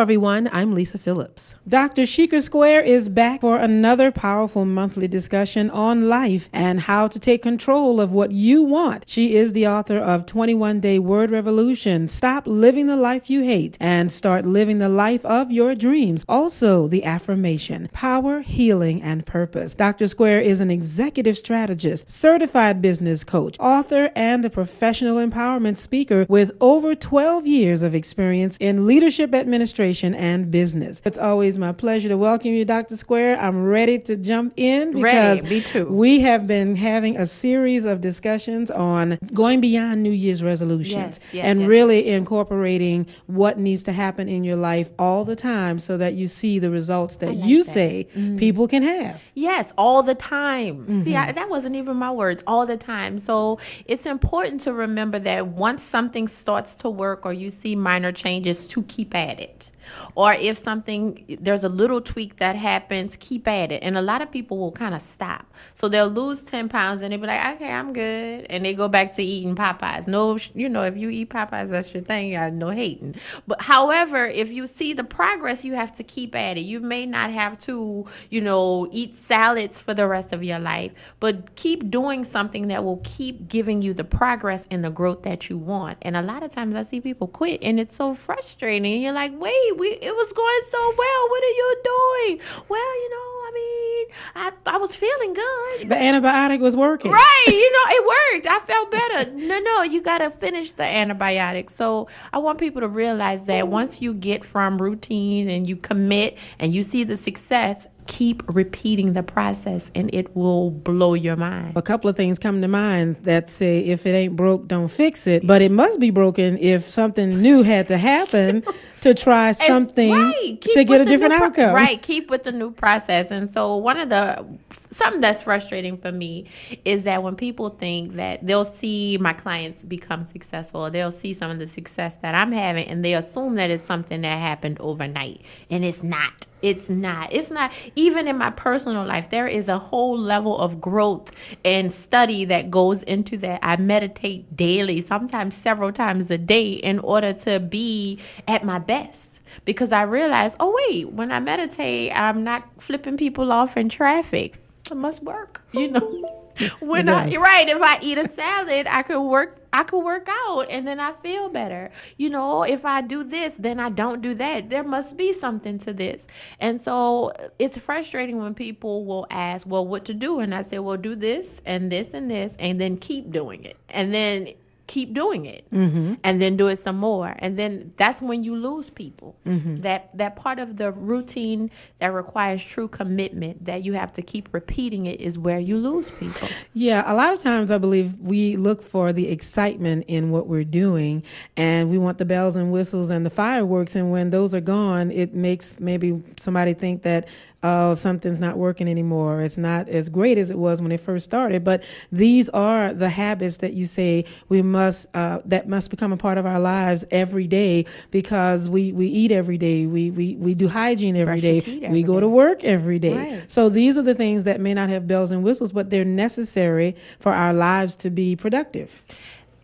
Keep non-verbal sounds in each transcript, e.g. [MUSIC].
Everyone. I'm Lisa Phillips. Dr. Sheikah Square is back for another powerful monthly discussion on life and how to take control of what you want. She is the author of 21 Day Word Revolution Stop Living the Life You Hate and Start Living the Life of Your Dreams. Also, the affirmation Power, Healing, and Purpose. Dr. Square is an executive strategist, certified business coach, author, and a professional empowerment speaker with over 12 years of experience in leadership administration and business. It's always my pleasure to welcome you, Dr. Square. I'm ready to jump in because Ready, me too. we have been having a series of discussions on going beyond New Year's resolutions Yes, yes, and yes. really incorporating what needs to happen in your life all the time so that you see the results that like you that. say people can have. Yes, all the time. See, Mm-hmm. I, that wasn't even my words, all the time. So it's important to remember that once something starts to work or you see minor changes, to keep at it. Or if something, there's a little tweak that happens, keep at it. And a lot of people will kind of stop. So they'll lose 10 pounds and they'll be like, okay, I'm good. And they go back to eating Popeyes. No, you know, if you eat Popeyes, that's your thing. I no hating. But however, if you see the progress, you have to keep at it. You may not have to, you know, eat salads for the rest of your life, but keep doing something that will keep giving you the progress and the growth that you want. And a lot of times I see people quit and it's so frustrating. You're like, wait, we it was going so well. What are you doing? Well, you know, I mean, I I was feeling good. The antibiotic was working. Right, you know, it [LAUGHS] worked. I felt better. No, no, you got to finish the antibiotic. So I want people to realize that once you get from routine and you commit and you see the success, keep repeating the process and it will blow your mind. A couple of things come to mind that say if it ain't broke, don't fix it. But it must be broken if something new had to happen [LAUGHS] to try something Right, to get a different pro- outcome. right, keep with the new process. And so one of the something that's frustrating for me is that when people think that they'll see my clients become successful, or they'll see some of the success that I'm having, and they assume that it's something that happened overnight, and it's not. It's not. It's not. Even in my personal life, there is a whole level of growth and study that goes into that. I meditate daily, sometimes several times a day, in order to be at my best. Because I realize, oh, wait, when I meditate, I'm not flipping people off in traffic. It must work, you know. [LAUGHS] When I right, if I eat a salad, I could work I could work out and then I feel better. You know, if I do this, then I don't do that. There must be something to this. And so it's frustrating when people will ask, "Well, what to do?" And I say, "Well, do this and this and this and then keep doing it." And then keep doing it Mm-hmm. and then do it some more and then that's when you lose people Mm-hmm. that that part of the routine that requires true commitment that you have to keep repeating it is where you lose people Yeah, a lot of times I believe we look for the excitement in what we're doing and we want the bells and whistles and the fireworks. And when those are gone, it makes maybe somebody think that, oh, something's not working anymore. It's not as great as it was when it first started. But these are the habits that you say we must, uh, that must become a part of our lives every day because we, we eat every day. We, we, we do hygiene every day. teeth We every go day. to work every day. Right. So these are the things that may not have bells and whistles, but they're necessary for our lives to be productive.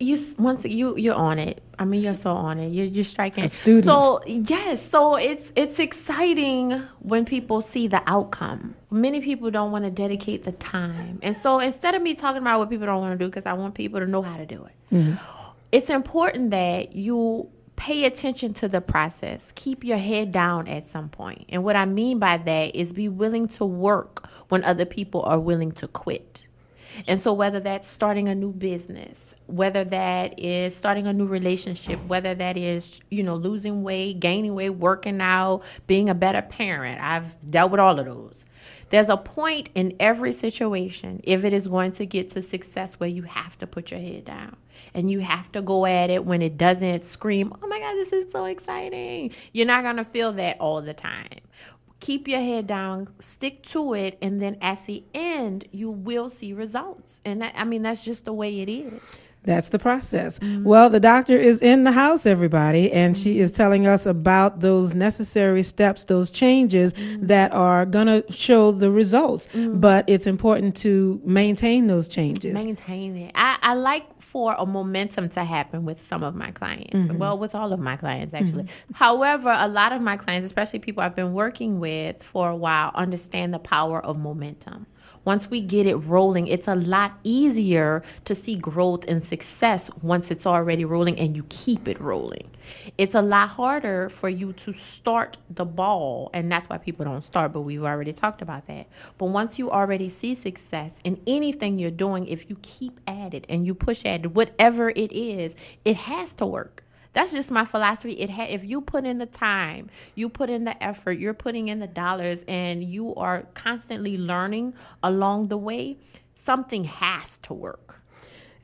you once you you're on it. I mean, you're so on it. You're you're striking. A student. So yes, so it's it's exciting when people see the outcome. Many people don't want to dedicate the time, and so instead of me talking about what people don't want to do, because I want people to know how to do it, mm-hmm. it's important that you pay attention to the process. Keep your head down at some point. And what I mean by that is be willing to work when other people are willing to quit. And so, whether that's starting a new business, whether that is starting a new relationship, whether that is, you know, losing weight, gaining weight, working out, being a better parent, I've dealt with all of those. There's a point in every situation, if it is going to get to success, where you have to put your head down and you have to go at it when it doesn't scream, oh my God, this is so exciting. You're not going to feel that all the time keep your head down, stick to it, and then at the end, you will see results. And that, I mean, that's just the way it is. That's the process. Well, the doctor is in the house, everybody, and she is telling us about those necessary steps, those changes that are going to show the results. Mm. But it's important to maintain those changes. Maintain it. I, I like for a momentum to happen with some of my clients. Mm-hmm. Well, with all of my clients, mm-hmm. actually. However, a lot of my clients, especially people I've been working with for a while, understand the power of momentum. Once we get it rolling, it's a lot easier to see growth and success once it's already rolling and you keep it rolling. It's a lot harder for you to start the ball, and that's why people don't start, but we've already talked about that. But once you already see success in anything you're doing, if you keep at it and you push at it, whatever it is, it has to work. That's just my philosophy. It ha- if you put in the time, you put in the effort, you're putting in the dollars, and you are constantly learning along the way, something has to work.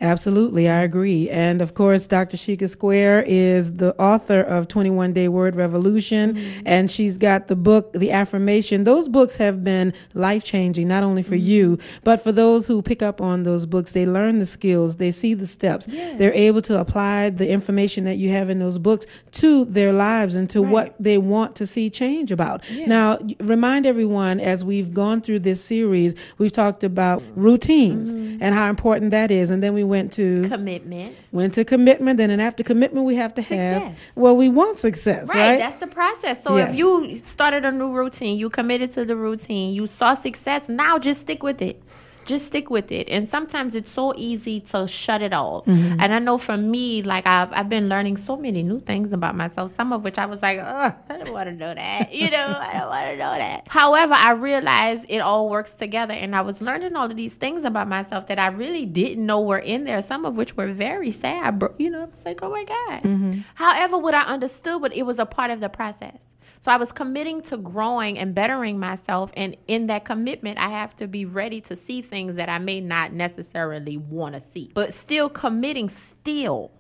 Absolutely, I agree. And of course, Dr. Sheikah Square is the author of 21 Day Word Revolution, Mm-hmm. and she's got the book, The Affirmation. Those books have been life changing, not only for Mm-hmm. you, but for those who pick up on those books. They learn the skills, they see the steps, they're able to apply the information that you have in those books to their lives and to what they want to see change about. Now, remind everyone as we've gone through this series, we've talked about routines Mm-hmm. and how important that is. And then we went to Commitment. went to commitment. Then and after commitment, we have to have Success. well, we want success, Right, right? that's the process. So Yes. if you started a new routine, you committed to the routine, you saw success, now just stick with it. Just stick with it. And sometimes it's so easy to shut it off. Mm-hmm. And I know for me, like I've I've been learning so many new things about myself, some of which I was like, oh, I don't want to know that. [LAUGHS] You know, I don't want to know that. However, I realized it all works together and I was learning all of these things about myself that I really didn't know were in there, some of which were very sad. You know, it's like, oh my God. However, what I understood, but it was a part of the process. So I was committing to growing and bettering myself. And in that commitment, I have to be ready to see things that I may not necessarily want to see. But still committing, still,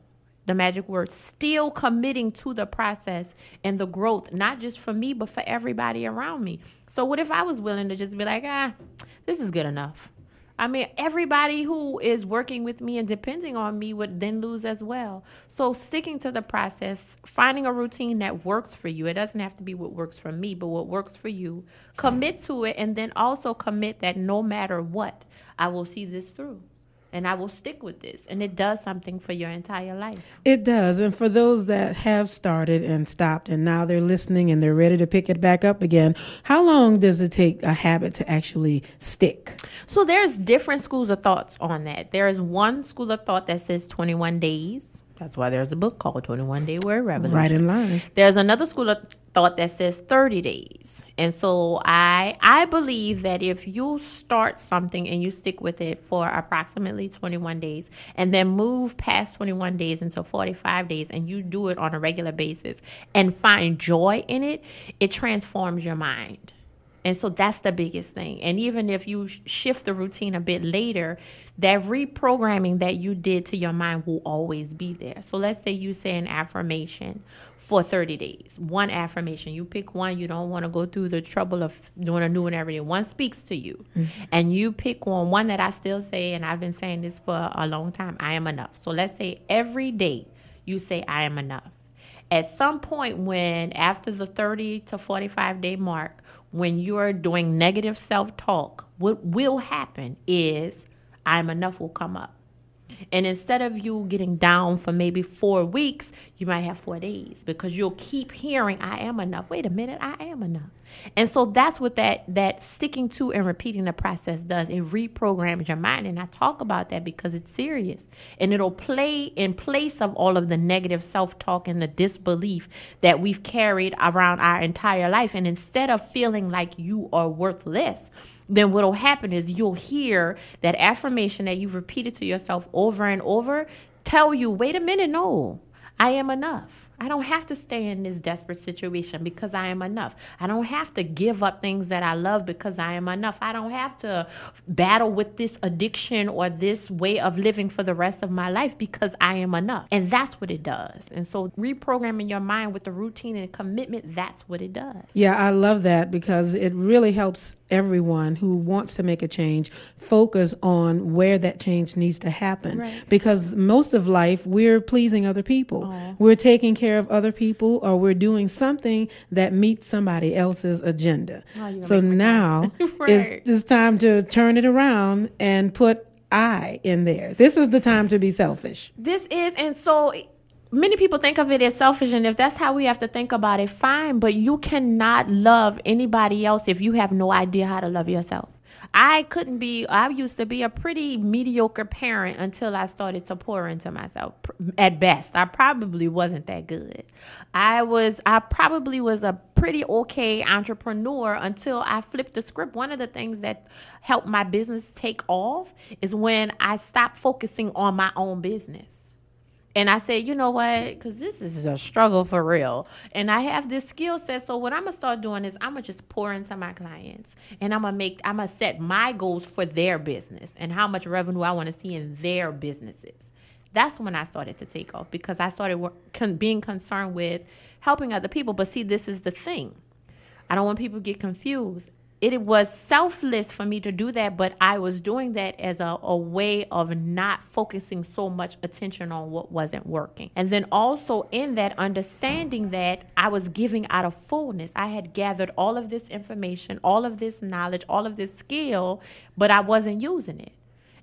the magic word, still committing to the process and the growth, not just for me, but for everybody around me. So what if I was willing to just be like, ah, this is good enough? I mean, everybody who is working with me and depending on me would then lose as well. So, sticking to the process, finding a routine that works for you. It doesn't have to be what works for me, but what works for you. Commit to it, and then also commit that no matter what, I will see this through and I will stick with this. And it does something for your entire life. It does. And for those that have started and stopped and now they're listening and they're ready to pick it back up again, how long does it take a habit to actually stick? So there's different schools of thoughts on that. There is one school of thought that says 21 days. That's why there's a book called 21 Day Word Revolution. Right in line. There's another school of thought that says 30 days. And so I I believe that if you start something and you stick with it for approximately 21 days and then move past 21 days into 45 days and you do it on a regular basis and find joy in it, it transforms your mind. And so that's the biggest thing. And even if you shift the routine a bit later, that reprogramming that you did to your mind will always be there. So let's say you say an affirmation for 30 days. One affirmation. You pick one. You don't want to go through the trouble of doing a new one every day. One speaks to you. Mm-hmm. And you pick one. One that I still say, and I've been saying this for a long time I am enough. So let's say every day you say, I am enough at some point when after the 30 to 45 day mark when you're doing negative self-talk what will happen is i'm enough will come up. And instead of you getting down for maybe four weeks you might have four days because you'll keep hearing i am enough. Wait a minute i am enough and so that's what that that sticking to and repeating the process does. It reprograms your mind. And i talk about that because it's serious. And it'll play in place of all of the negative self-talk and the disbelief that we've carried around our entire life. And instead of feeling like you are worthless then what'll happen is you'll hear that affirmation that you've repeated to yourself over and over tell you wait a minute no i am enough I don't have to stay in this desperate situation because I am enough. I don't have to give up things that I love because I am enough. I don't have to battle with this addiction or this way of living for the rest of my life because I am enough. And that's what it does. And so reprogramming your mind with the routine and commitment, that's what it does. Yeah, I love that because it really helps everyone who wants to make a change focus on where that change needs to happen. Right. Because most of life, we're pleasing other people. We're taking care of other people or we're doing something that meets somebody else's agenda. Oh, so now [LAUGHS] Right. it's, it's time to turn it around and put I in there. This is the time to be selfish. This is, and so many people think of it as selfish, and if that's how we have to think about it, fine. But you cannot love anybody else if you have no idea how to love yourself. I couldn't be, I used to be a pretty mediocre parent until I started to pour into myself. At best, I probably wasn't that good. I was, I probably was a pretty okay entrepreneur until I flipped the script. One of the things that helped my business take off is when I stopped focusing on my own business. And I said, you know what? Because this is a struggle for real. And I have this skill set. So what I'm gonna start doing is I'm gonna just pour into my clients, and I'm gonna make I'm gonna set my goals for their business and how much revenue I want to see in their businesses. That's when I started to take off because I started work, con, being concerned with helping other people. But see, this is the thing. I don't want people to get confused it was selfless for me to do that, but I was doing that as a, a way of not focusing so much attention on what wasn't working. And then also in that, understanding that I was giving out of fullness. I had gathered all of this information, all of this knowledge, all of this skill, but I wasn't using it.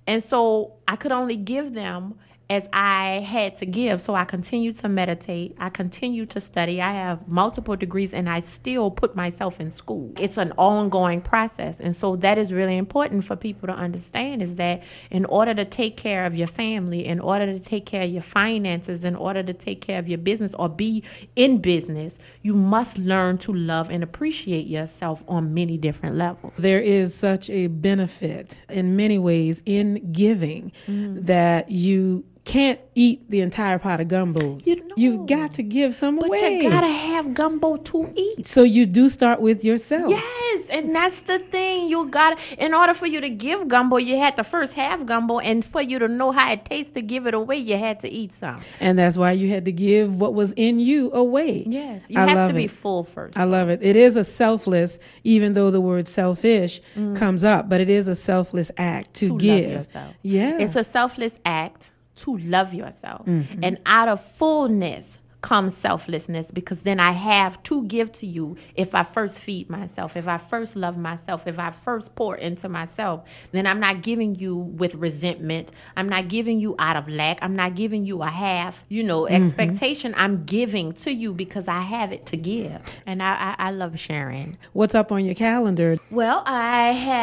And so I could only give them as I had to give. So I continue to meditate. I continue to study. I have multiple degrees and I still put myself in school. It's an ongoing process. And so that is really important for people to understand is that in order to take care of your family, in order to take care of your finances, in order to take care of your business or be in business, you must learn to love and appreciate yourself on many different levels. There is such a benefit in many ways in giving mm-hmm. that you can't eat the entire pot of gumbo. You know, You've got to give some but away. But you gotta have gumbo to eat. So you do start with yourself. Yes, and that's the thing. You got in order for you to give gumbo, you had to first have gumbo, and for you to know how it tastes to give it away, you had to eat some. And that's why you had to give what was in you away. Yes, you I have to be full first. I love it. It is a selfless, even though the word selfish mm. comes up, but it is a selfless act to, to give. Yeah, it's a selfless act to love yourself. Mm-hmm. And out of fullness comes selflessness because then I have to give to you if I first feed myself, if I first love myself, if I first pour into myself, then I'm not giving you with resentment. I'm not giving you out of lack. I'm not giving you a half, you know, mm-hmm. expectation. I'm giving to you because I have it to give. And I, I, I love sharing. What's up on your calendar? Well, I have